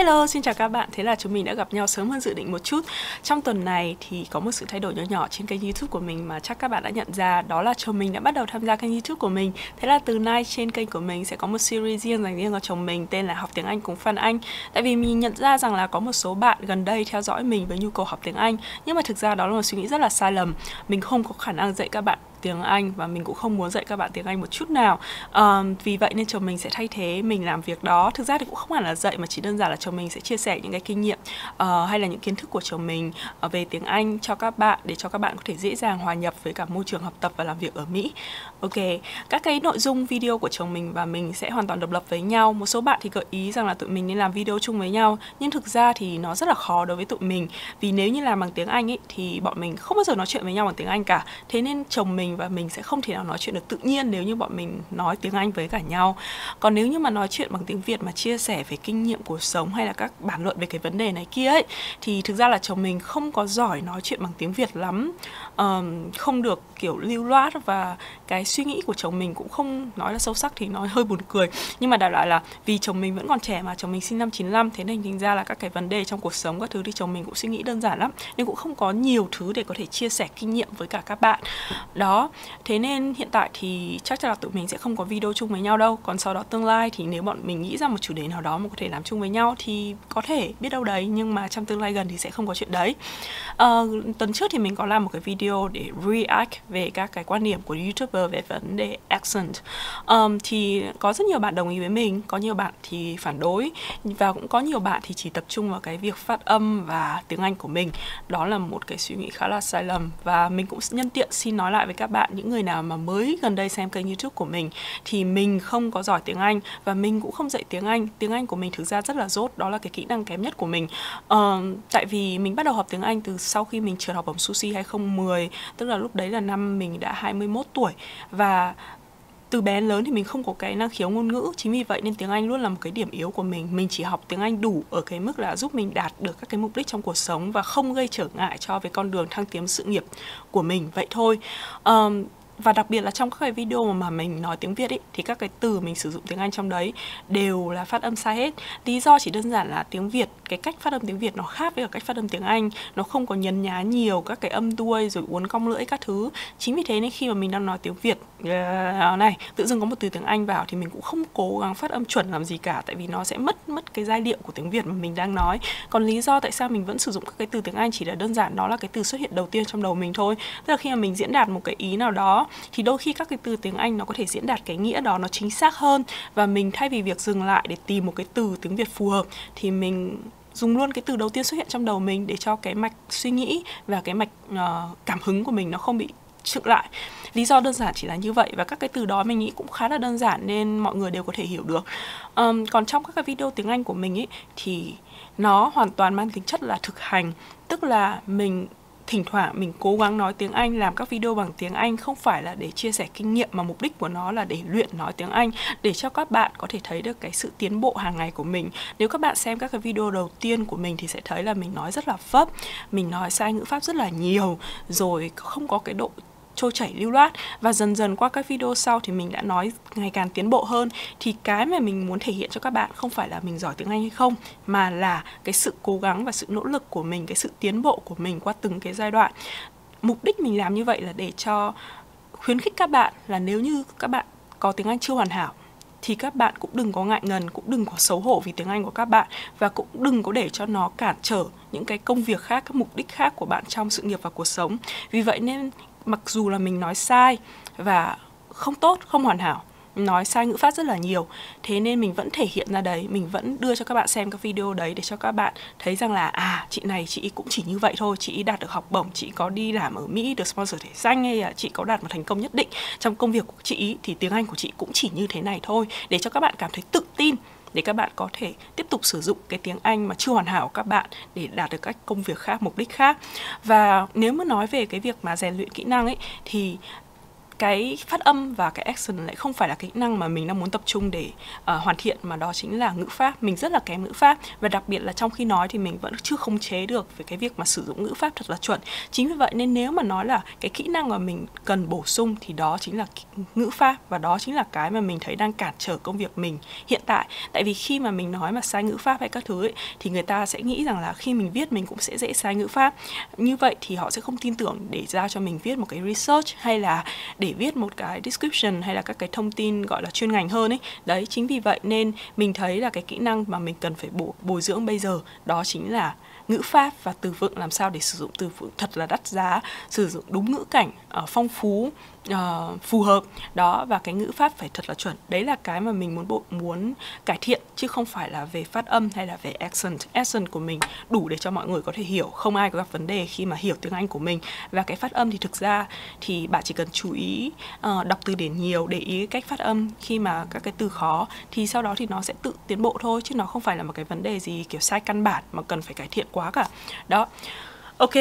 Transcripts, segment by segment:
Hello, xin chào các bạn. Thế là chúng mình đã gặp nhau sớm hơn dự định một chút. Trong tuần này thì có một sự thay đổi nhỏ nhỏ trên kênh YouTube của mình mà chắc các bạn đã nhận ra đó là chồng mình đã bắt đầu tham gia kênh YouTube của mình. Thế là từ nay trên kênh của mình sẽ có một series riêng dành riêng cho chồng mình tên là học tiếng Anh cùng Phan Anh. Tại vì mình nhận ra rằng là có một số bạn gần đây theo dõi mình với nhu cầu học tiếng Anh, nhưng mà thực ra đó là một suy nghĩ rất là sai lầm. Mình không có khả năng dạy các bạn tiếng Anh và mình cũng không muốn dạy các bạn tiếng Anh một chút nào. Um, vì vậy nên chồng mình sẽ thay thế mình làm việc đó. Thực ra thì cũng không hẳn là dạy mà chỉ đơn giản là chồng mình sẽ chia sẻ những cái kinh nghiệm uh, hay là những kiến thức của chồng mình uh, về tiếng Anh cho các bạn để cho các bạn có thể dễ dàng hòa nhập với cả môi trường học tập và làm việc ở Mỹ. Ok, các cái nội dung video của chồng mình và mình sẽ hoàn toàn độc lập với nhau. Một số bạn thì gợi ý rằng là tụi mình nên làm video chung với nhau, nhưng thực ra thì nó rất là khó đối với tụi mình vì nếu như làm bằng tiếng Anh ấy thì bọn mình không bao giờ nói chuyện với nhau bằng tiếng Anh cả. Thế nên chồng mình và mình sẽ không thể nào nói chuyện được tự nhiên nếu như bọn mình nói tiếng Anh với cả nhau. Còn nếu như mà nói chuyện bằng tiếng Việt mà chia sẻ về kinh nghiệm cuộc sống hay là các bàn luận về cái vấn đề này kia ấy thì thực ra là chồng mình không có giỏi nói chuyện bằng tiếng Việt lắm, um, không được kiểu lưu loát và cái suy nghĩ của chồng mình cũng không nói là sâu sắc thì nói hơi buồn cười. Nhưng mà đại loại là vì chồng mình vẫn còn trẻ mà chồng mình sinh năm 95 thế nên thành ra là các cái vấn đề trong cuộc sống các thứ thì chồng mình cũng suy nghĩ đơn giản lắm nên cũng không có nhiều thứ để có thể chia sẻ kinh nghiệm với cả các bạn. Đó thế nên hiện tại thì chắc chắn là tụi mình sẽ không có video chung với nhau đâu. Còn sau đó tương lai thì nếu bọn mình nghĩ ra một chủ đề nào đó mà có thể làm chung với nhau thì có thể biết đâu đấy. Nhưng mà trong tương lai gần thì sẽ không có chuyện đấy. À, tuần trước thì mình có làm một cái video để react về các cái quan điểm của youtuber về vấn đề accent. Um, thì có rất nhiều bạn đồng ý với mình có nhiều bạn thì phản đối và cũng có nhiều bạn thì chỉ tập trung vào cái việc phát âm và tiếng anh của mình. Đó là một cái suy nghĩ khá là sai lầm và mình cũng nhân tiện xin nói lại với các bạn những người nào mà mới gần đây xem kênh youtube của mình thì mình không có giỏi tiếng anh và mình cũng không dạy tiếng anh. Tiếng anh của mình thực ra rất là dốt đó là cái kỹ năng kém nhất của mình. Uh, tại vì mình bắt đầu học tiếng anh từ sau khi mình trượt học bổng sushi 2010 tức là lúc đấy là năm mình đã 21 tuổi. Và từ bé lớn thì mình không có cái năng khiếu ngôn ngữ chính vì vậy nên tiếng Anh luôn là một cái điểm yếu của mình. Mình chỉ học tiếng Anh đủ ở cái mức là giúp mình đạt được các cái mục đích trong cuộc sống và không gây trở ngại cho về con đường thăng tiến sự nghiệp của mình. Vậy thôi. Um, và đặc biệt là trong các cái video mà mình nói tiếng Việt ấy thì các cái từ mình sử dụng tiếng Anh trong đấy đều là phát âm sai hết. Lý do chỉ đơn giản là tiếng Việt cái cách phát âm tiếng Việt nó khác với cả cách phát âm tiếng Anh, nó không có nhấn nhá nhiều các cái âm đuôi rồi uốn cong lưỡi các thứ. Chính vì thế nên khi mà mình đang nói tiếng Việt ờ, này, tự dưng có một từ tiếng Anh vào thì mình cũng không cố gắng phát âm chuẩn làm gì cả tại vì nó sẽ mất mất cái giai điệu của tiếng Việt mà mình đang nói. Còn lý do tại sao mình vẫn sử dụng các cái từ tiếng Anh chỉ là đơn giản đó là cái từ xuất hiện đầu tiên trong đầu mình thôi. Tức là khi mà mình diễn đạt một cái ý nào đó thì đôi khi các cái từ tiếng Anh nó có thể diễn đạt cái nghĩa đó nó chính xác hơn và mình thay vì việc dừng lại để tìm một cái từ tiếng Việt phù hợp thì mình dùng luôn cái từ đầu tiên xuất hiện trong đầu mình để cho cái mạch suy nghĩ và cái mạch uh, cảm hứng của mình nó không bị chững lại. Lý do đơn giản chỉ là như vậy và các cái từ đó mình nghĩ cũng khá là đơn giản nên mọi người đều có thể hiểu được. Um, còn trong các cái video tiếng anh của mình ấy thì nó hoàn toàn mang tính chất là thực hành tức là mình thỉnh thoảng mình cố gắng nói tiếng Anh làm các video bằng tiếng Anh không phải là để chia sẻ kinh nghiệm mà mục đích của nó là để luyện nói tiếng Anh để cho các bạn có thể thấy được cái sự tiến bộ hàng ngày của mình. Nếu các bạn xem các cái video đầu tiên của mình thì sẽ thấy là mình nói rất là vấp, mình nói sai ngữ pháp rất là nhiều rồi không có cái độ trôi chảy lưu loát và dần dần qua các video sau thì mình đã nói ngày càng tiến bộ hơn. Thì cái mà mình muốn thể hiện cho các bạn không phải là mình giỏi tiếng Anh hay không, mà là cái sự cố gắng và sự nỗ lực của mình, cái sự tiến bộ của mình qua từng cái giai đoạn. Mục đích mình làm như vậy là để cho khuyến khích các bạn là nếu như các bạn có tiếng Anh chưa hoàn hảo thì các bạn cũng đừng có ngại ngần, cũng đừng có xấu hổ vì tiếng Anh của các bạn và cũng đừng có để cho nó cản trở những cái công việc khác, các mục đích khác của bạn trong sự nghiệp và cuộc sống. Vì vậy nên mặc dù là mình nói sai và không tốt, không hoàn hảo, nói sai ngữ pháp rất là nhiều, thế nên mình vẫn thể hiện ra đấy, mình vẫn đưa cho các bạn xem các video đấy để cho các bạn thấy rằng là à chị này chị cũng chỉ như vậy thôi, chị đạt được học bổng, chị có đi làm ở mỹ được sponsor thể danh hay là chị có đạt một thành công nhất định trong công việc của chị thì tiếng anh của chị cũng chỉ như thế này thôi, để cho các bạn cảm thấy tự tin để các bạn có thể tiếp tục sử dụng cái tiếng Anh mà chưa hoàn hảo của các bạn để đạt được các công việc khác, mục đích khác. Và nếu mà nói về cái việc mà rèn luyện kỹ năng ấy thì cái phát âm và cái action lại không phải là kỹ năng mà mình đang muốn tập trung để uh, hoàn thiện mà đó chính là ngữ pháp. Mình rất là kém ngữ pháp và đặc biệt là trong khi nói thì mình vẫn chưa khống chế được về cái việc mà sử dụng ngữ pháp thật là chuẩn. Chính vì vậy nên nếu mà nói là cái kỹ năng mà mình cần bổ sung thì đó chính là ngữ pháp và đó chính là cái mà mình thấy đang cản trở công việc mình hiện tại. Tại vì khi mà mình nói mà sai ngữ pháp hay các thứ ấy, thì người ta sẽ nghĩ rằng là khi mình viết mình cũng sẽ dễ sai ngữ pháp. Như vậy thì họ sẽ không tin tưởng để ra cho mình viết một cái research hay là để viết một cái description hay là các cái thông tin gọi là chuyên ngành hơn ấy. Đấy chính vì vậy nên mình thấy là cái kỹ năng mà mình cần phải bổ bồi dưỡng bây giờ đó chính là ngữ pháp và từ vựng làm sao để sử dụng từ vựng thật là đắt giá sử dụng đúng ngữ cảnh uh, phong phú uh, phù hợp. Đó và cái ngữ pháp phải thật là chuẩn. Đấy là cái mà mình muốn bộ muốn cải thiện chứ không phải là về phát âm hay là về accent. Accent của mình đủ để cho mọi người có thể hiểu. Không ai có gặp vấn đề khi mà hiểu tiếng anh của mình. Và cái phát âm thì thực ra thì bạn chỉ cần chú ý uh, đọc từ điển nhiều để ý cách phát âm khi mà các cái từ khó thì sau đó thì nó sẽ tự tiến bộ thôi chứ nó không phải là một cái vấn đề gì kiểu sai căn bản mà cần phải cải thiện quá cả. Đó. Ok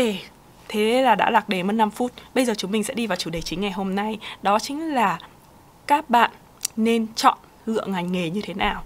Thế là đã lạc đề mất 5 phút. Bây giờ chúng mình sẽ đi vào chủ đề chính ngày hôm nay. Đó chính là các bạn nên chọn lựa ngành nghề như thế nào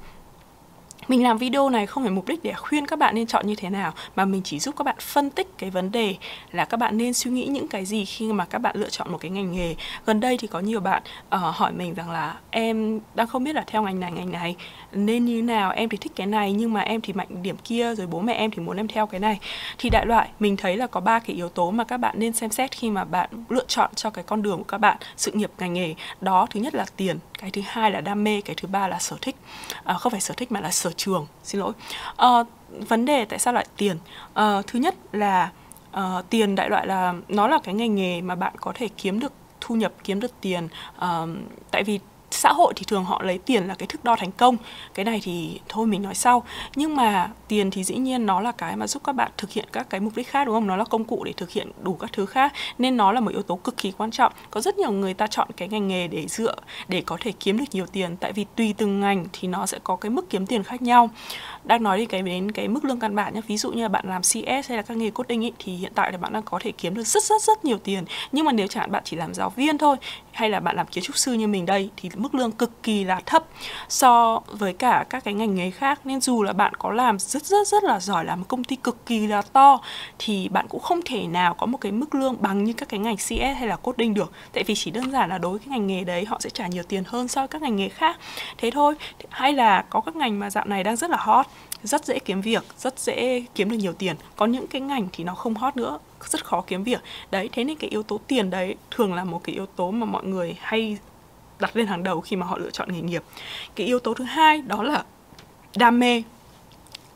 mình làm video này không phải mục đích để khuyên các bạn nên chọn như thế nào mà mình chỉ giúp các bạn phân tích cái vấn đề là các bạn nên suy nghĩ những cái gì khi mà các bạn lựa chọn một cái ngành nghề. Gần đây thì có nhiều bạn uh, hỏi mình rằng là em đang không biết là theo ngành này ngành này nên như nào em thì thích cái này nhưng mà em thì mạnh điểm kia rồi bố mẹ em thì muốn em theo cái này. Thì đại loại mình thấy là có ba cái yếu tố mà các bạn nên xem xét khi mà bạn lựa chọn cho cái con đường của các bạn sự nghiệp ngành nghề. Đó thứ nhất là tiền cái thứ hai là đam mê cái thứ ba là sở thích. À, không phải sở thích mà là sở trường xin lỗi. À, vấn đề tại sao lại tiền? À, thứ nhất là à, tiền đại loại là nó là cái ngành nghề mà bạn có thể kiếm được thu nhập kiếm được tiền à, tại vì xã hội thì thường họ lấy tiền là cái thước đo thành công. Cái này thì thôi mình nói sau. Nhưng mà tiền thì dĩ nhiên nó là cái mà giúp các bạn thực hiện các cái mục đích khác đúng không? Nó là công cụ để thực hiện đủ các thứ khác nên nó là một yếu tố cực kỳ quan trọng. Có rất nhiều người ta chọn cái ngành nghề để dựa để có thể kiếm được nhiều tiền tại vì tùy từng ngành thì nó sẽ có cái mức kiếm tiền khác nhau. Đang nói đi cái đến cái mức lương căn bản nhé ví dụ như là bạn làm CS hay là các nghề coding ý, thì hiện tại là bạn đang có thể kiếm được rất rất rất nhiều tiền. Nhưng mà nếu chẳng hạn bạn chỉ làm giáo viên thôi hay là bạn làm kiến trúc sư như mình đây thì mức lương cực kỳ là thấp so với cả các cái ngành nghề khác. Nên dù là bạn có làm rất rất rất là giỏi, làm một công ty cực kỳ là to, thì bạn cũng không thể nào có một cái mức lương bằng như các cái ngành CS hay là coding được. Tại vì chỉ đơn giản là đối với cái ngành nghề đấy, họ sẽ trả nhiều tiền hơn so với các ngành nghề khác. Thế thôi, hay là có các ngành mà dạo này đang rất là hot rất dễ kiếm việc, rất dễ kiếm được nhiều tiền. Có những cái ngành thì nó không hot nữa, rất khó kiếm việc. Đấy, thế nên cái yếu tố tiền đấy thường là một cái yếu tố mà mọi người hay đặt lên hàng đầu khi mà họ lựa chọn nghề nghiệp. Cái yếu tố thứ hai đó là đam mê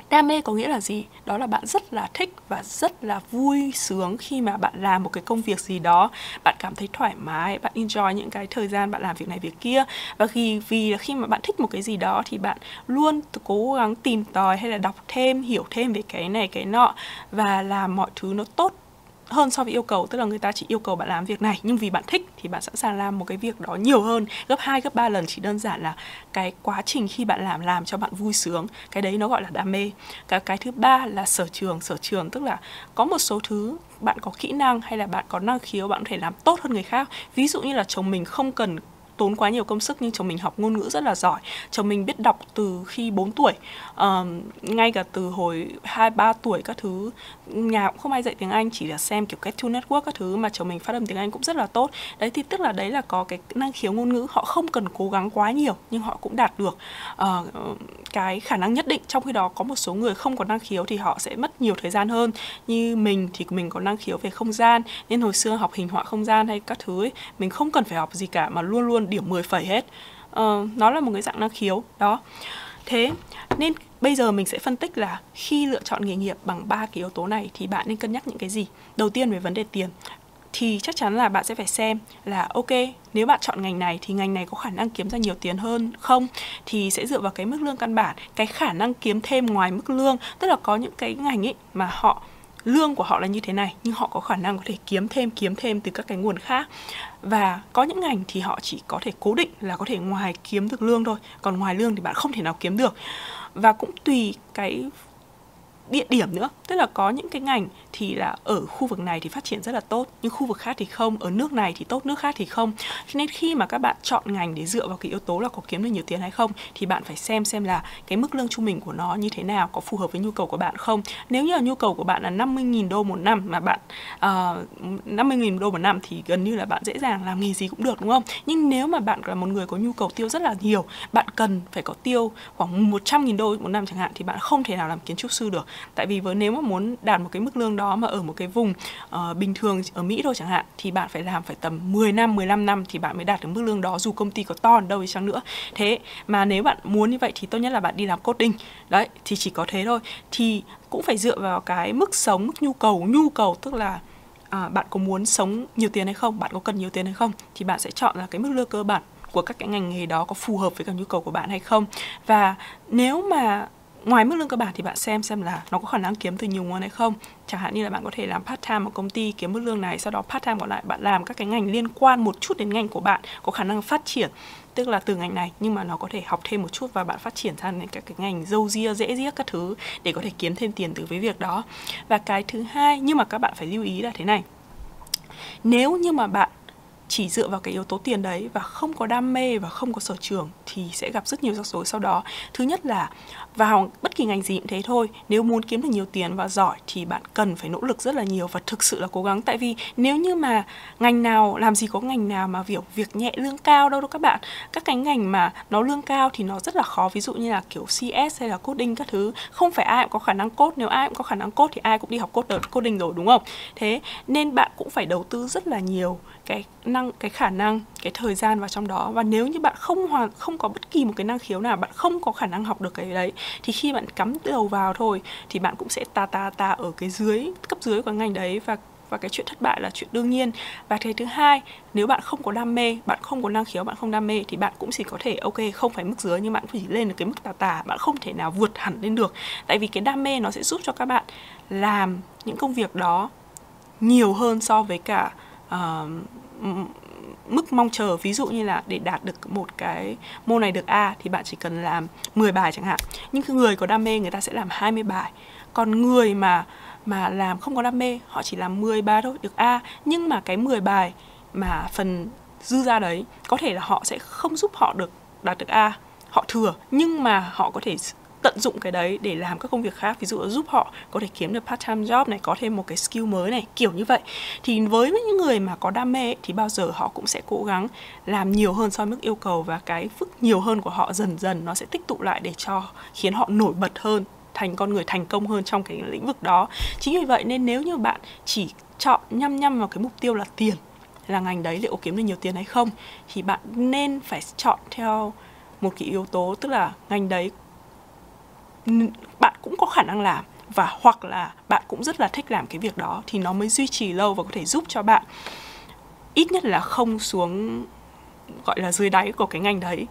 đam mê có nghĩa là gì? Đó là bạn rất là thích và rất là vui sướng khi mà bạn làm một cái công việc gì đó. Bạn cảm thấy thoải mái, bạn enjoy những cái thời gian bạn làm việc này việc kia. Và khi, vì là khi mà bạn thích một cái gì đó thì bạn luôn cố gắng tìm tòi hay là đọc thêm, hiểu thêm về cái này, cái nọ và làm mọi thứ nó tốt hơn so với yêu cầu, tức là người ta chỉ yêu cầu bạn làm việc này, nhưng vì bạn thích thì bạn sẵn sàng làm một cái việc đó nhiều hơn. Gấp 2 gấp 3 lần chỉ đơn giản là cái quá trình khi bạn làm làm cho bạn vui sướng. Cái đấy nó gọi là đam mê. Cái cái thứ ba là sở trường. Sở trường tức là có một số thứ bạn có kỹ năng hay là bạn có năng khiếu, bạn có thể làm tốt hơn người khác. Ví dụ như là chồng mình không cần tốn quá nhiều công sức nhưng chồng mình học ngôn ngữ rất là giỏi. Chồng mình biết đọc từ khi 4 tuổi um, ngay cả từ hồi hai ba tuổi các thứ. Nhà cũng không ai dạy tiếng Anh chỉ là xem kiểu Cartoon Network các thứ mà chồng mình phát âm tiếng Anh cũng rất là tốt. Đấy thì tức là đấy là có cái năng khiếu ngôn ngữ họ không cần cố gắng quá nhiều nhưng họ cũng đạt được. Uh, cái khả năng nhất định. Trong khi đó có một số người không có năng khiếu thì họ sẽ mất nhiều thời gian hơn. Như mình thì mình có năng khiếu về không gian nên hồi xưa học hình họa không gian hay các thứ ấy, mình không cần phải học gì cả mà luôn luôn điểm 10 phẩy hết. Uh, nó là một cái dạng năng khiếu đó. Thế nên bây giờ mình sẽ phân tích là khi lựa chọn nghề nghiệp bằng ba cái yếu tố này thì bạn nên cân nhắc những cái gì? Đầu tiên về vấn đề tiền thì chắc chắn là bạn sẽ phải xem là, ok, nếu bạn chọn ngành này thì ngành này có khả năng kiếm ra nhiều tiền hơn không? Thì sẽ dựa vào cái mức lương căn bản, cái khả năng kiếm thêm ngoài mức lương. Tức là có những cái ngành ấy mà họ, lương của họ là như thế này, nhưng họ có khả năng có thể kiếm thêm kiếm thêm từ các cái nguồn khác. Và có những ngành thì họ chỉ có thể cố định là có thể ngoài kiếm được lương thôi, còn ngoài lương thì bạn không thể nào kiếm được. Và cũng tùy cái địa điểm nữa. Tức là có những cái ngành thì là ở khu vực này thì phát triển rất là tốt nhưng khu vực khác thì không ở nước này thì tốt nước khác thì không. Cho nên khi mà các bạn chọn ngành để dựa vào cái yếu tố là có kiếm được nhiều tiền hay không thì bạn phải xem xem là cái mức lương trung bình của nó như thế nào có phù hợp với nhu cầu của bạn không. Nếu như là nhu cầu của bạn là 50.000 đô một năm mà bạn ờ, uh, 50.000 đô một năm thì gần như là bạn dễ dàng làm nghề gì cũng được đúng không? Nhưng nếu mà bạn là một người có nhu cầu tiêu rất là nhiều bạn cần phải có tiêu khoảng 100.000 đô một năm chẳng hạn thì bạn không thể nào làm kiến trúc sư được tại vì với nếu mà muốn đạt một cái mức lương đó mà ở một cái vùng uh, bình thường ở Mỹ thôi chẳng hạn thì bạn phải làm phải tầm 10 năm 15 năm thì bạn mới đạt được mức lương đó dù công ty có to đâu đi chăng nữa. Thế mà nếu bạn muốn như vậy thì tốt nhất là bạn đi làm coding. Đấy thì chỉ có thế thôi. Thì cũng phải dựa vào cái mức sống mức nhu cầu. Nhu cầu tức là à, bạn có muốn sống nhiều tiền hay không bạn có cần nhiều tiền hay không thì bạn sẽ chọn là cái mức lương cơ bản của các cái ngành nghề đó có phù hợp với cả nhu cầu của bạn hay không. Và nếu mà ngoài mức lương cơ bản thì bạn xem xem là nó có khả năng kiếm từ nhiều nguồn hay không. Chẳng hạn như là bạn có thể làm part time ở công ty, kiếm mức lương này, sau đó part time còn lại bạn làm các cái ngành liên quan một chút đến ngành của bạn, có khả năng phát triển, tức là từ ngành này, nhưng mà nó có thể học thêm một chút và bạn phát triển sang những các cái ngành dâu ria, dễ giết các thứ để có thể kiếm thêm tiền từ với việc đó. Và cái thứ hai, nhưng mà các bạn phải lưu ý là thế này. Nếu như mà bạn chỉ dựa vào cái yếu tố tiền đấy và không có đam mê và không có sở trường thì sẽ gặp rất nhiều rắc rối sau đó. Thứ nhất là vào bất kỳ ngành gì cũng thế thôi, nếu muốn kiếm được nhiều tiền và giỏi thì bạn cần phải nỗ lực rất là nhiều và thực sự là cố gắng. Tại vì nếu như mà ngành nào, làm gì có ngành nào mà việc việc nhẹ lương cao đâu đâu các bạn. Các cái ngành mà nó lương cao thì nó rất là khó, ví dụ như là, kiểu CS hay là coding các thứ. Không phải ai cũng có khả năng code, nếu ai cũng có khả năng code thì ai cũng đi học code, coding rồi, đúng không? Thế nên bạn cũng phải đầu tư rất là nhiều cái năng cái khả năng cái thời gian vào trong đó. Và nếu như bạn không hoàn không có bất kỳ một cái năng khiếu nào bạn không có khả năng học được cái đấy thì khi bạn cắm đầu vào thôi thì bạn cũng sẽ ta ta ta ở cái dưới cấp dưới của ngành đấy. Và và cái chuyện thất bại là chuyện đương nhiên. Và cái thứ hai nếu bạn không có đam mê bạn không có năng khiếu bạn không đam mê thì bạn cũng chỉ có thể ok không phải mức dưới nhưng bạn chỉ lên được cái mức tà tà. Bạn không thể nào vượt hẳn lên được. Tại vì cái đam mê nó sẽ giúp cho các bạn làm những công việc đó nhiều hơn so với cả uh, mức mong chờ, ví dụ như là để đạt được một cái môn này được A thì bạn chỉ cần làm 10 bài chẳng hạn. Nhưng người có đam mê người ta sẽ làm 20 bài. Còn người mà mà làm không có đam mê, họ chỉ làm 10 bài thôi, được A. Nhưng mà cái 10 bài mà phần dư ra đấy, có thể là họ sẽ không giúp họ được đạt được A, họ thừa. Nhưng mà họ có thể tận dụng cái đấy để làm các công việc khác. Ví dụ giúp họ có thể kiếm được part time job này, có thêm một cái skill mới này, kiểu như vậy. Thì với những người mà có đam mê thì bao giờ họ cũng sẽ cố gắng làm nhiều hơn so với mức yêu cầu và cái phức nhiều hơn của họ dần dần nó sẽ tích tụ lại để cho khiến họ nổi bật hơn, thành con người thành công hơn trong cái lĩnh vực đó. Chính vì vậy nên nếu như bạn chỉ chọn nhăm nhăm vào cái mục tiêu là tiền, là ngành đấy liệu kiếm được nhiều tiền hay không, thì bạn nên phải chọn theo một cái yếu tố, tức là ngành đấy bạn cũng có khả năng làm và hoặc là bạn cũng rất là thích làm cái việc đó thì nó mới duy trì lâu và có thể giúp cho bạn ít nhất là không xuống, gọi là, dưới đáy của cái ngành đấy.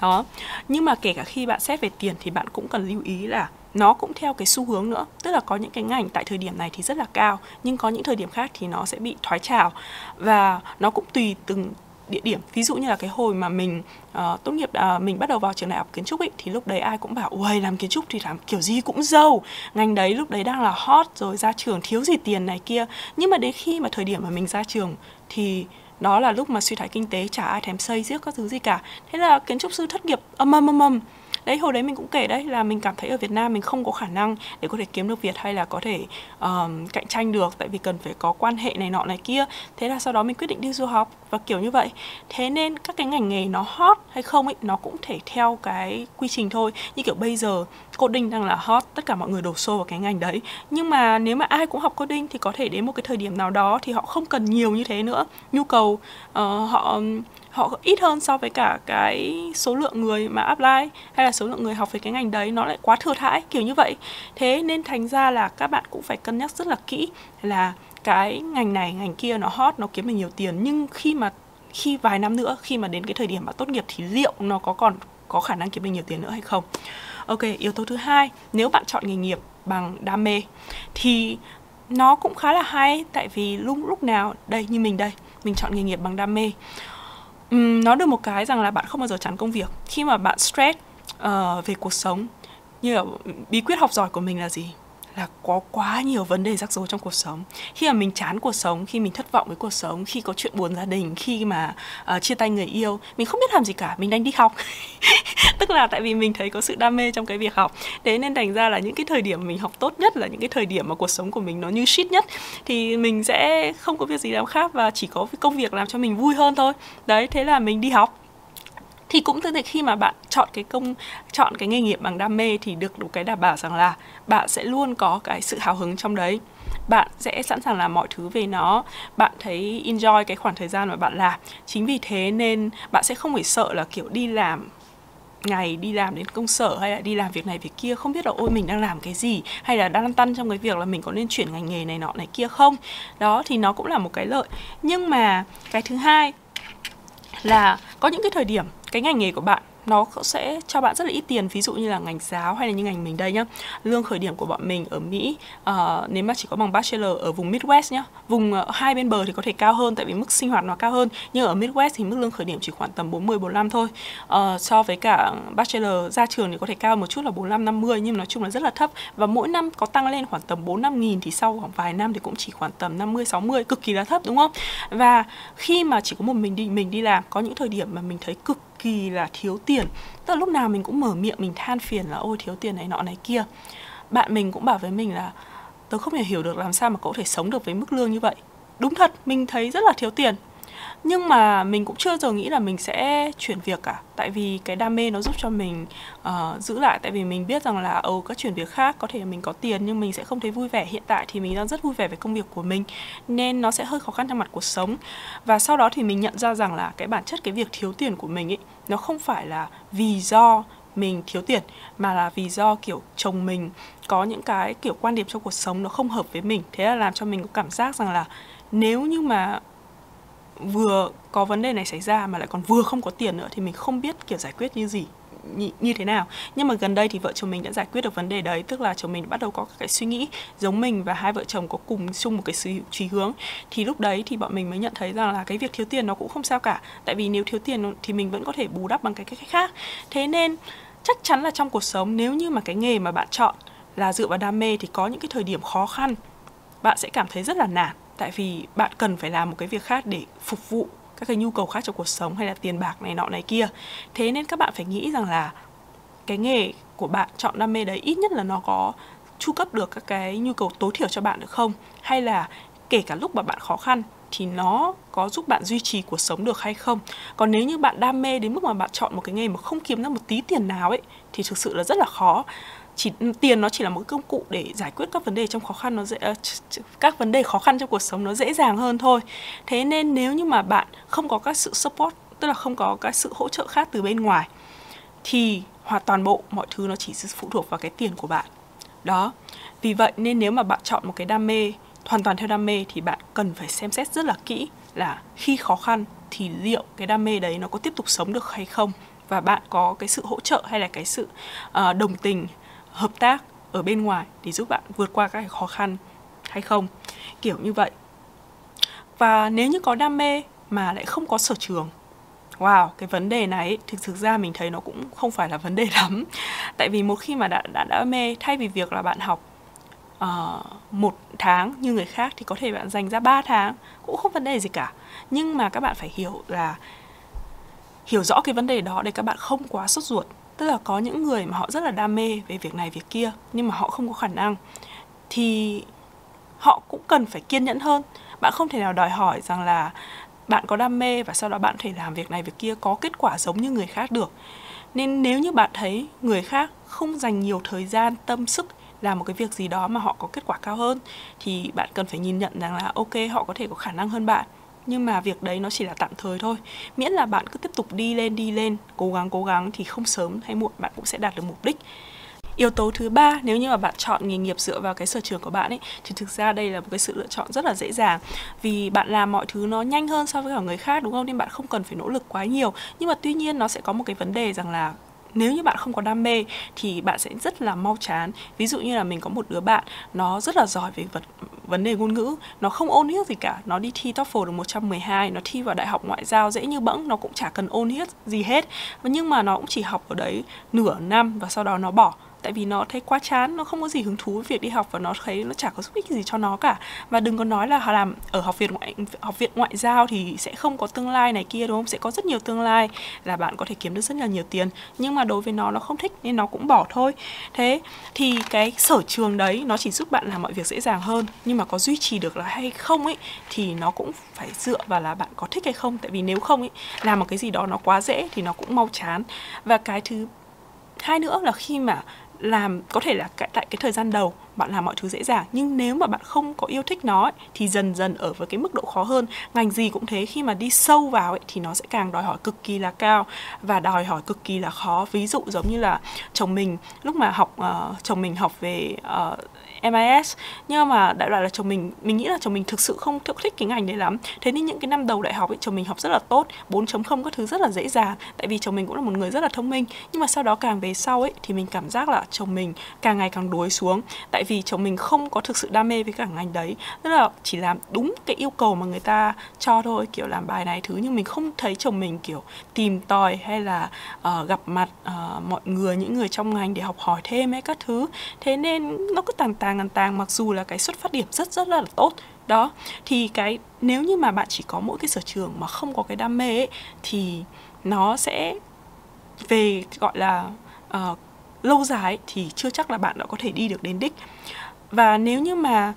Đó. Nhưng mà kể cả khi bạn xét về tiền thì bạn cũng cần lưu ý là nó cũng theo cái xu hướng nữa. Tức là có những cái ngành tại thời điểm này thì rất là cao, nhưng có những thời điểm khác thì nó sẽ bị thoái trào và nó cũng tùy từng địa điểm. Ví dụ như là cái hồi mà mình uh, tốt nghiệp uh, mình bắt đầu vào trường đại học kiến trúc ấy thì lúc đấy ai cũng bảo uầy làm kiến trúc thì làm kiểu gì cũng giàu. Ngành đấy lúc đấy đang là hot rồi ra trường thiếu gì tiền này kia. Nhưng mà đến khi mà thời điểm mà mình ra trường thì đó là lúc mà suy thoái kinh tế chả ai thèm xây giết các thứ gì cả. Thế là kiến trúc sư thất nghiệp âm âm âm âm đấy hồi đấy mình cũng kể đấy là mình cảm thấy ở Việt Nam mình không có khả năng để có thể kiếm được việc hay là có thể um, cạnh tranh được tại vì cần phải có quan hệ này nọ này kia. Thế là sau đó mình quyết định đi du học và kiểu như vậy. Thế nên các cái ngành nghề nó hot hay không ấy nó cũng thể theo cái quy trình thôi. Như kiểu bây giờ coding đang là hot tất cả mọi người đổ xô vào cái ngành đấy. Nhưng mà nếu mà ai cũng học coding thì có thể đến một cái thời điểm nào đó thì họ không cần nhiều như thế nữa. Nhu cầu uh, họ họ ít hơn so với cả cái số lượng người mà apply hay là số lượng người học về cái ngành đấy nó lại quá thừa thãi kiểu như vậy. Thế nên thành ra là các bạn cũng phải cân nhắc rất là kỹ là cái ngành này, ngành kia nó hot, nó kiếm được nhiều tiền. Nhưng khi mà, khi vài năm nữa, khi mà đến cái thời điểm mà tốt nghiệp thì liệu nó có còn có khả năng kiếm được nhiều tiền nữa hay không? Ok, yếu tố thứ hai, nếu bạn chọn nghề nghiệp bằng đam mê thì nó cũng khá là hay, tại vì lúc lúc nào, đây, như mình đây, mình chọn nghề nghiệp bằng đam mê um, nó được một cái rằng là bạn không bao giờ chán công việc. Khi mà bạn stress uh, về cuộc sống như là bí quyết học giỏi của mình là gì? Là có quá nhiều vấn đề rắc rối trong cuộc sống. Khi mà mình chán cuộc sống khi mình thất vọng với cuộc sống khi có chuyện buồn gia đình khi mà uh, chia tay người yêu mình không biết làm gì cả mình đánh đi học. Tức là tại vì mình thấy có sự đam mê trong cái việc học. Thế nên thành ra là những cái thời điểm mình học tốt nhất là những cái thời điểm mà cuộc sống của mình nó như shit nhất thì mình sẽ không có việc gì làm khác và chỉ có công việc làm cho mình vui hơn thôi. Đấy thế là mình đi học thì cũng tương tự khi mà bạn chọn cái công, chọn cái nghề nghiệp bằng đam mê thì được đủ cái đảm bảo rằng là bạn sẽ luôn có cái sự hào hứng trong đấy. Bạn sẽ sẵn sàng làm mọi thứ về nó. Bạn thấy, enjoy cái khoảng thời gian mà bạn làm. Chính vì thế nên bạn sẽ không phải sợ là, kiểu, đi làm ngày, đi làm đến công sở hay là đi làm việc này việc kia, không biết là ôi, mình đang làm cái gì? Hay là đang lăn tăn trong cái việc là mình có nên chuyển ngành nghề này nọ này kia không? Đó, thì nó cũng là một cái lợi. Nhưng mà cái thứ hai là có những cái thời điểm cái ngành nghề của bạn nó sẽ cho bạn rất là ít tiền ví dụ như là ngành giáo hay là như ngành mình đây nhá. Lương khởi điểm của bọn mình ở Mỹ uh, nếu mà chỉ có bằng bachelor ở vùng Midwest nhá vùng uh, hai bên bờ thì có thể cao hơn tại vì mức sinh hoạt nó cao hơn. Nhưng ở Midwest thì mức lương khởi điểm chỉ khoảng tầm 40 45 thôi. Uh, so với cả bachelor ra trường thì có thể cao một chút là 45 50 nhưng nói chung là rất là thấp. Và mỗi năm có tăng lên khoảng tầm 4 5 nghìn thì sau khoảng vài năm thì cũng chỉ khoảng tầm 50 60 cực kỳ là thấp đúng không? Và khi mà chỉ có một mình đi mình đi làm có những thời điểm mà mình thấy cực kỳ là thiếu tiền. Tức là lúc nào mình cũng mở miệng, mình than phiền là, ôi, thiếu tiền này nọ này kia. Bạn mình cũng bảo với mình là, tớ không thể hiểu được làm sao mà cậu có thể sống được với mức lương như vậy. Đúng thật, mình thấy rất là thiếu tiền nhưng mà mình cũng chưa giờ nghĩ là mình sẽ chuyển việc cả. Tại vì cái đam mê nó giúp cho mình uh, giữ lại. Tại vì mình biết rằng là ờ, ồ các chuyển việc khác có thể mình có tiền nhưng mình sẽ không thấy vui vẻ. Hiện tại thì mình đang rất vui vẻ với công việc của mình nên nó sẽ hơi khó khăn trong mặt cuộc sống. Và sau đó thì mình nhận ra rằng là cái bản chất cái việc thiếu tiền của mình ấy nó không phải là vì do mình thiếu tiền mà là vì do kiểu chồng mình có những cái kiểu quan điểm trong cuộc sống nó không hợp với mình. Thế là làm cho mình có cảm giác rằng là nếu như mà vừa có vấn đề này xảy ra mà lại còn vừa không có tiền nữa thì mình không biết kiểu giải quyết như gì như, như thế nào. Nhưng mà gần đây thì vợ chồng mình đã giải quyết được vấn đề đấy tức là chồng mình bắt đầu có cái suy nghĩ giống mình và hai vợ chồng có cùng chung một cái suy chí hướng. Thì lúc đấy thì bọn mình mới nhận thấy rằng là cái việc thiếu tiền nó cũng không sao cả. Tại vì nếu thiếu tiền thì mình vẫn có thể bù đắp bằng cái cách khác. Thế nên chắc chắn là trong cuộc sống nếu như mà cái nghề mà bạn chọn là dựa vào đam mê thì có những cái thời điểm khó khăn bạn sẽ cảm thấy rất là nản tại vì bạn cần phải làm một cái việc khác để phục vụ các cái nhu cầu khác trong cuộc sống, hay là tiền bạc này nọ này kia. Thế nên các bạn phải nghĩ rằng là cái nghề của bạn, chọn đam mê đấy, ít nhất là nó có chu cấp được các cái nhu cầu tối thiểu cho bạn được không? Hay là kể cả lúc mà bạn khó khăn thì nó có giúp bạn duy trì cuộc sống được hay không? Còn nếu như bạn đam mê đến mức mà bạn chọn một cái nghề mà không kiếm ra một tí tiền nào ấy, thì thực sự là rất là khó chỉ tiền nó chỉ là một công cụ để giải quyết các vấn đề trong khó khăn nó dễ ờ, các vấn đề khó khăn trong cuộc sống nó dễ dàng hơn thôi. Thế nên nếu như mà bạn không có các sự support tức là không có cái sự hỗ trợ khác từ bên ngoài thì hoàn toàn bộ mọi thứ nó chỉ phụ thuộc vào cái tiền của bạn. Đó. Vì vậy nên nếu mà bạn chọn một cái đam mê hoàn toàn theo đam mê thì bạn cần phải xem xét rất là kỹ là khi khó khăn thì liệu cái đam mê đấy nó có tiếp tục sống được hay không? Và bạn có cái sự hỗ trợ hay là cái sự uh, đồng tình hợp tác ở bên ngoài để giúp bạn vượt qua các khó khăn hay không. Kiểu như vậy. Và nếu như có đam mê mà lại không có sở trường wow cái vấn đề này thực thực ra mình thấy nó cũng không phải là vấn đề lắm. Tại vì một khi mà đã đã đam mê thay vì việc là bạn học uh, một tháng như người khác thì có thể bạn dành ra 3 tháng cũng không vấn đề gì cả. Nhưng mà các bạn phải hiểu là hiểu rõ cái vấn đề đó để các bạn không quá sốt ruột tức là có những người mà họ rất là đam mê về việc này, việc kia, nhưng mà họ không có khả năng. Thì họ cũng cần phải kiên nhẫn hơn. Bạn không thể nào đòi hỏi rằng là bạn có đam mê và sau đó bạn thể làm việc này, việc kia có kết quả giống như người khác được. Nên nếu như bạn thấy người khác không dành nhiều thời gian, tâm sức làm một cái việc gì đó mà họ có kết quả cao hơn, thì bạn cần phải nhìn nhận rằng là, ok, họ có thể có khả năng hơn bạn nhưng mà việc đấy nó chỉ là tạm thời thôi. Miễn là bạn cứ tiếp tục đi lên đi lên, cố gắng cố gắng thì không sớm hay muộn bạn cũng sẽ đạt được mục đích. Yếu tố thứ ba, nếu như mà bạn chọn nghề nghiệp dựa vào cái sở trường của bạn ấy, thì thực ra đây là một cái sự lựa chọn rất là dễ dàng. Vì bạn làm mọi thứ nó nhanh hơn so với cả người khác, đúng không? Nên bạn không cần phải nỗ lực quá nhiều. Nhưng mà tuy nhiên nó sẽ có một cái vấn đề rằng là nếu như bạn không có đam mê thì bạn sẽ rất là mau chán. Ví dụ như là mình có một đứa bạn, nó rất là giỏi về vật, vấn đề ngôn ngữ. Nó không ôn hiếc gì cả, nó đi thi TOEFL được 112 nó thi vào đại học ngoại giao dễ như bẫng, nó cũng chả cần ôn hiếc gì hết. Nhưng mà nó cũng chỉ học ở đấy nửa năm và sau đó nó bỏ tại vì nó thấy quá chán, nó không có gì hứng thú với việc đi học và nó thấy nó chả có giúp ích gì cho nó cả. Và đừng có nói là làm ở học viện ngoại, học viện ngoại giao thì sẽ không có tương lai này kia, đúng không? Sẽ có rất nhiều tương lai là bạn có thể kiếm được rất là nhiều tiền. Nhưng mà đối với nó nó không thích nên nó cũng bỏ thôi. Thế thì cái sở trường đấy, nó chỉ giúp bạn làm mọi việc dễ dàng hơn. Nhưng mà có duy trì được là hay không ấy, thì nó cũng phải dựa vào là bạn có thích hay không. Tại vì nếu không ấy, làm một cái gì đó nó quá dễ thì nó cũng mau chán. Và cái thứ hai nữa là khi mà làm có thể là tại cái thời gian đầu bạn làm mọi thứ dễ dàng. Nhưng nếu mà bạn không có yêu thích nó ấy, thì dần dần ở với cái mức độ khó hơn. Ngành gì cũng thế khi mà đi sâu vào ấy, thì nó sẽ càng đòi hỏi cực kỳ là cao và đòi hỏi cực kỳ là khó. Ví dụ giống như là chồng mình lúc mà học uh, chồng mình học về ờ, uh, MIS nhưng mà đại loại là chồng mình mình nghĩ là chồng mình thực sự không thích cái ngành đấy lắm. Thế nên những cái năm đầu đại học ấy chồng mình học rất là tốt 4.0 các thứ rất là dễ dàng. Tại vì chồng mình cũng là một người rất là thông minh. Nhưng mà sau đó càng về sau ấy thì mình cảm giác là chồng mình càng ngày càng đuối xuống. Tại vì chồng mình không có thực sự đam mê với cả ngành đấy. Tức là chỉ làm đúng cái yêu cầu mà người ta cho thôi kiểu làm bài này thứ nhưng mình không thấy chồng mình kiểu tìm tòi hay là uh, gặp mặt uh, mọi người những người trong ngành để học hỏi thêm hay các thứ. Thế nên nó cứ tàng tàng tàng tàng mặc dù là cái xuất phát điểm rất rất là tốt. Đó thì cái nếu như mà bạn chỉ có mỗi cái sở trường mà không có cái đam mê ấy thì nó sẽ về gọi là uh, lâu dài thì chưa chắc là bạn đã có thể đi được đến đích. Và nếu như mà,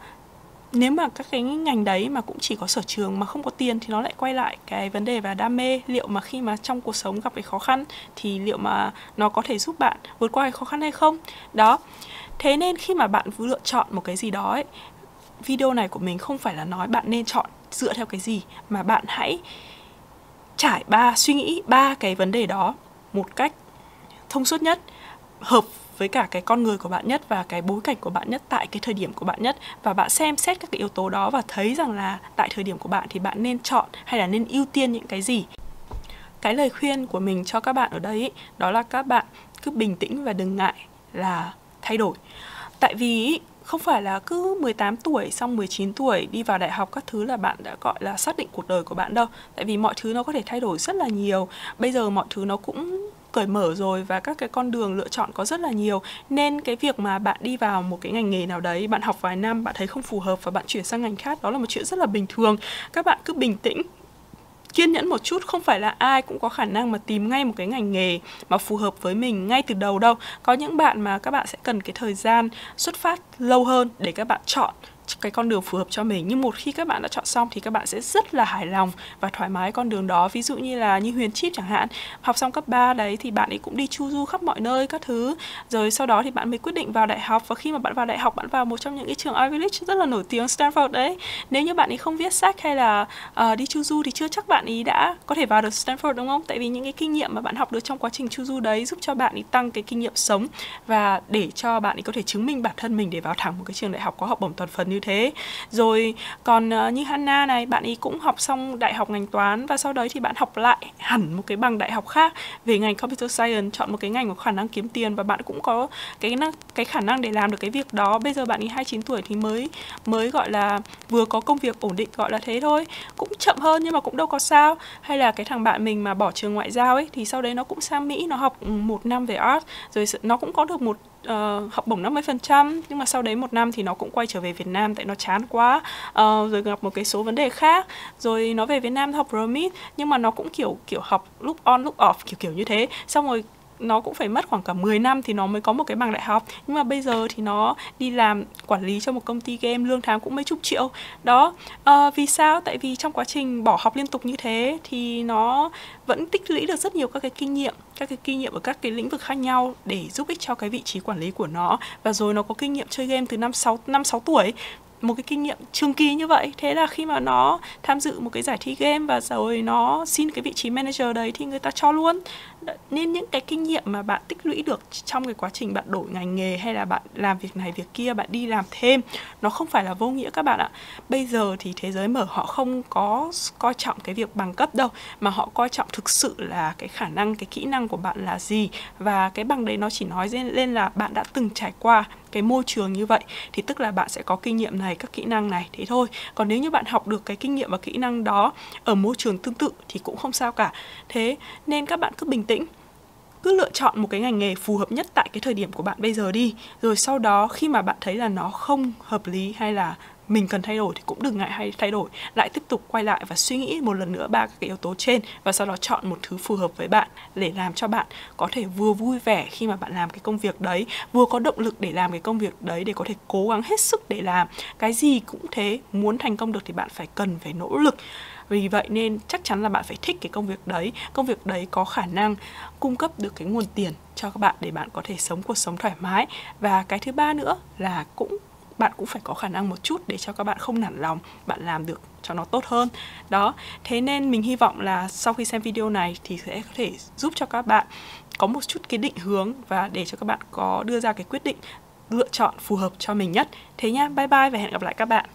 nếu mà các cái ngành đấy mà cũng chỉ có sở trường mà không có tiền thì nó lại quay lại cái vấn đề và đam mê. Liệu mà khi mà trong cuộc sống gặp cái khó khăn thì liệu mà nó có thể giúp bạn vượt qua cái khó khăn hay không? Đó. Thế nên khi mà bạn lựa chọn một cái gì đó ấy, video này của mình không phải là nói bạn nên chọn dựa theo cái gì, mà bạn hãy trải ba, suy nghĩ ba cái vấn đề đó một cách thông suốt nhất hợp với cả cái con người của bạn nhất và cái bối cảnh của bạn nhất tại cái thời điểm của bạn nhất. Và bạn xem xét các cái yếu tố đó và thấy rằng là tại thời điểm của bạn thì bạn nên chọn hay là nên ưu tiên những cái gì. Cái lời khuyên của mình cho các bạn ở đây ý, đó là các bạn cứ bình tĩnh và đừng ngại là thay đổi. Tại vì không phải là cứ 18 tuổi xong 19 tuổi đi vào đại học các thứ là bạn đã gọi là xác định cuộc đời của bạn đâu. Tại vì mọi thứ nó có thể thay đổi rất là nhiều. Bây giờ mọi thứ nó cũng cởi mở rồi và các cái con đường lựa chọn có rất là nhiều. Nên cái việc mà bạn đi vào một cái ngành nghề nào đấy, bạn học vài năm, bạn thấy không phù hợp và bạn chuyển sang ngành khác, đó là một chuyện rất là bình thường. Các bạn cứ bình tĩnh, kiên nhẫn một chút, không phải là ai cũng có khả năng mà tìm ngay một cái ngành nghề mà phù hợp với mình ngay từ đầu đâu. Có những bạn mà các bạn sẽ cần cái thời gian xuất phát lâu hơn để các bạn chọn cái con đường phù hợp cho mình. Nhưng một khi các bạn đã chọn xong thì các bạn sẽ rất là hài lòng và thoải mái con đường đó. Ví dụ như là như Huyền Chip chẳng hạn học xong cấp 3 đấy thì bạn ấy cũng đi chu du khắp mọi nơi các thứ. Rồi sau đó thì bạn mới quyết định vào đại học và khi mà bạn vào đại học bạn vào một trong những cái trường Ivy League rất là nổi tiếng Stanford đấy. Nếu như bạn ấy không viết sách hay là uh, đi chu du thì chưa chắc bạn ấy đã có thể vào được Stanford đúng không? Tại vì những cái kinh nghiệm mà bạn học được trong quá trình chu du đấy giúp cho bạn ấy tăng cái kinh nghiệm sống và để cho bạn ấy có thể chứng minh bản thân mình để vào thẳng một cái trường đại học có học bổng toàn phần như thế. Rồi còn uh, như Hana này bạn ấy cũng học xong đại học ngành toán và sau đấy thì bạn học lại hẳn một cái bằng đại học khác về ngành computer science chọn một cái ngành có khả năng kiếm tiền và bạn cũng có cái năng cái khả năng để làm được cái việc đó. Bây giờ bạn ấy 29 tuổi thì mới mới gọi là vừa có công việc ổn định gọi là thế thôi. Cũng chậm hơn nhưng mà cũng đâu có sao. Hay là cái thằng bạn mình mà bỏ trường ngoại giao ấy thì sau đấy nó cũng sang Mỹ nó học ừ, một năm về art rồi nó cũng có được một uh, học bổng 50% nhưng mà sau đấy một năm thì nó cũng quay trở về Việt Nam tại nó chán quá. Uh, rồi gặp một cái số vấn đề khác. Rồi nó về Việt Nam học RMIT nhưng mà nó cũng kiểu kiểu học lúc on lúc off kiểu kiểu như thế. Xong rồi nó cũng phải mất khoảng cả 10 năm thì nó mới có một cái bằng đại học. Nhưng mà bây giờ thì nó đi làm quản lý cho một công ty game lương tháng cũng mấy chục triệu. Đó à, vì sao? Tại vì trong quá trình bỏ học liên tục như thế thì nó vẫn tích lũy được rất nhiều các cái kinh nghiệm các cái kinh nghiệm ở các cái lĩnh vực khác nhau để giúp ích cho cái vị trí quản lý của nó. Và rồi nó có kinh nghiệm chơi game từ năm 6 năm 6 tuổi một cái kinh nghiệm trường kỳ như vậy. Thế là khi mà nó tham dự một cái giải thi game và rồi nó xin cái vị trí manager đấy thì người ta cho luôn. Nên những cái kinh nghiệm mà bạn tích lũy được trong cái quá trình bạn đổi ngành nghề hay là bạn làm việc này việc kia, bạn đi làm thêm, nó không phải là vô nghĩa các bạn ạ. Bây giờ thì thế giới mở, họ không có coi trọng cái việc bằng cấp đâu, mà họ coi trọng thực sự là cái khả năng, cái kỹ năng của bạn là gì. Và cái bằng đấy nó chỉ nói lên là bạn đã từng trải qua cái môi trường như vậy thì tức là bạn sẽ có kinh nghiệm này, các kỹ năng này, thế thôi. Còn nếu như bạn học được cái kinh nghiệm và kỹ năng đó ở môi trường tương tự thì cũng không sao cả. Thế nên các bạn cứ bình tĩnh cứ lựa chọn một cái ngành nghề phù hợp nhất tại cái thời điểm của bạn bây giờ đi. Rồi sau đó khi mà bạn thấy là nó không hợp lý hay là mình cần thay đổi thì cũng đừng ngại hay thay đổi. Lại tiếp tục quay lại và suy nghĩ một lần nữa ba cái yếu tố trên và sau đó chọn một thứ phù hợp với bạn để làm cho bạn có thể vừa vui vẻ khi mà bạn làm cái công việc đấy, vừa có động lực để làm cái công việc đấy để có thể cố gắng hết sức để làm. Cái gì cũng thế, muốn thành công được thì bạn phải cần phải nỗ lực vì vậy nên chắc chắn là bạn phải thích cái công việc đấy. Công việc đấy có khả năng cung cấp được cái nguồn tiền cho các bạn để bạn có thể sống cuộc sống thoải mái. Và cái thứ ba nữa là cũng, bạn cũng phải có khả năng một chút để cho các bạn không nản lòng, bạn làm được cho nó tốt hơn. Đó, thế nên mình hy vọng là sau khi xem video này thì sẽ có thể giúp cho các bạn có một chút cái định hướng và để cho các bạn có đưa ra cái quyết định lựa chọn phù hợp cho mình nhất. Thế nhá bye bye và hẹn gặp lại các bạn.